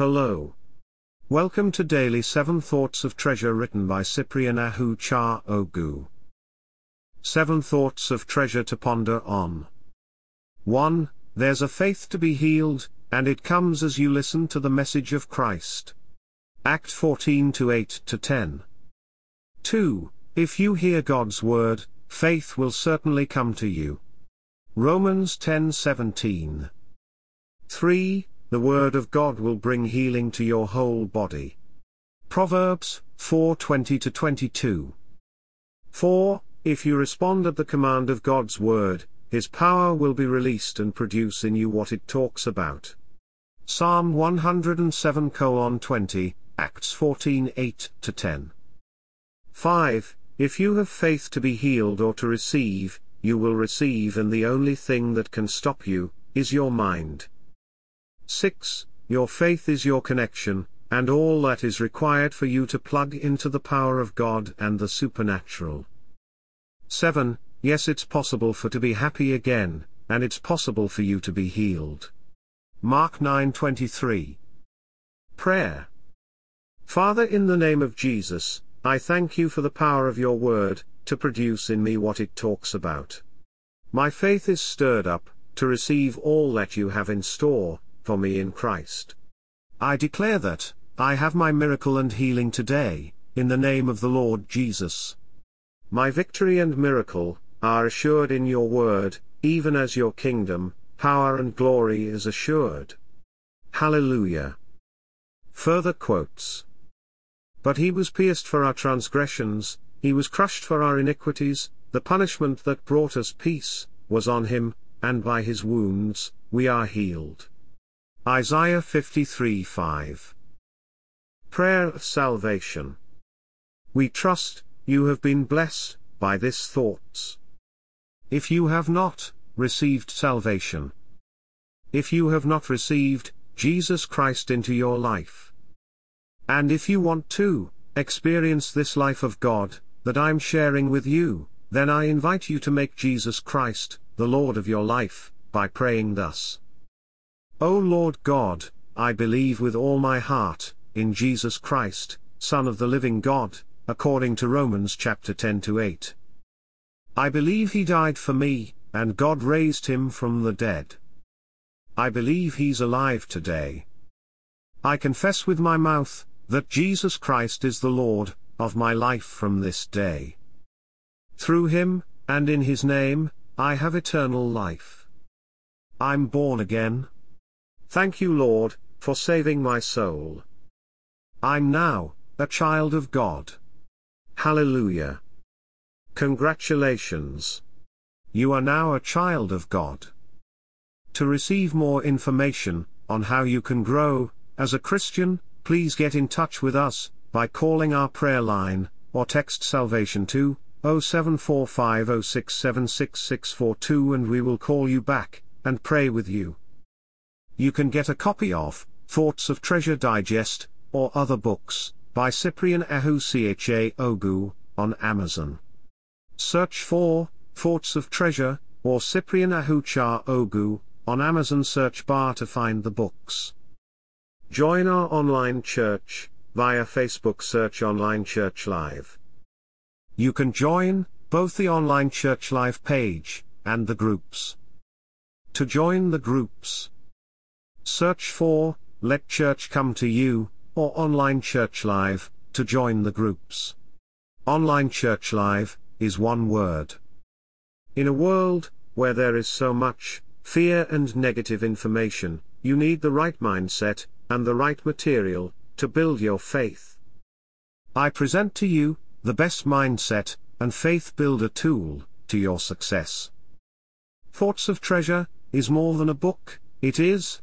Hello. Welcome to Daily 7 Thoughts of Treasure written by Cyprian Ahu Cha Ogu. 7 Thoughts of Treasure to ponder on. 1. There's a faith to be healed, and it comes as you listen to the message of Christ. Act 14 to 8 to 10. 2. If you hear God's word, faith will certainly come to you. Romans 10:17. 3. The word of God will bring healing to your whole body. Proverbs 4:20 to 22. 4. If you respond at the command of God's word, his power will be released and produce in you what it talks about. Psalm 107:20, Acts 14:8 to 10. 5. If you have faith to be healed or to receive, you will receive and the only thing that can stop you, is your mind. 6. Your faith is your connection, and all that is required for you to plug into the power of God and the supernatural. 7. Yes, it's possible for to be happy again, and it's possible for you to be healed. Mark 9:23. Prayer. Father, in the name of Jesus, I thank you for the power of your word to produce in me what it talks about. My faith is stirred up to receive all that you have in store for me in Christ. I declare that, I have my miracle and healing today, in the name of the Lord Jesus. My victory and miracle, are assured in your word, even as your kingdom, power and glory is assured. Hallelujah. Further quotes. But he was pierced for our transgressions, he was crushed for our iniquities, the punishment that brought us peace, was on him, and by his wounds, we are healed. Isaiah 53 5. Prayer of Salvation. We trust, you have been blessed, by this thoughts. If you have not, received salvation. If you have not received, Jesus Christ into your life. And if you want to, experience this life of God, that I'm sharing with you, then I invite you to make Jesus Christ, the Lord of your life, by praying thus. O Lord God, I believe with all my heart, in Jesus Christ, Son of the living God, according to Romans chapter 10 to 8. I believe he died for me, and God raised him from the dead. I believe he's alive today. I confess with my mouth, that Jesus Christ is the Lord, of my life from this day. Through him, and in his name, I have eternal life. I'm born again. Thank you Lord, for saving my soul. I'm now, a child of God. Hallelujah. Congratulations. You are now a child of God. To receive more information, on how you can grow, as a Christian, please get in touch with us, by calling our prayer line, or text salvation to, 07450676642 and we will call you back, and pray with you. You can get a copy of Thoughts of Treasure Digest, or other books, by Cyprian Ahu Ogu, on Amazon. Search for Thoughts of Treasure, or Cyprian Ahu Cha Ogu, on Amazon search bar to find the books. Join our online church, via Facebook search Online Church Live. You can join, both the Online Church Live page, and the groups. To join the groups, Search for, Let Church Come to You, or Online Church Live, to join the groups. Online Church Live, is one word. In a world, where there is so much, fear and negative information, you need the right mindset, and the right material, to build your faith. I present to you, the best mindset, and faith builder tool, to your success. Thoughts of Treasure, is more than a book, it is,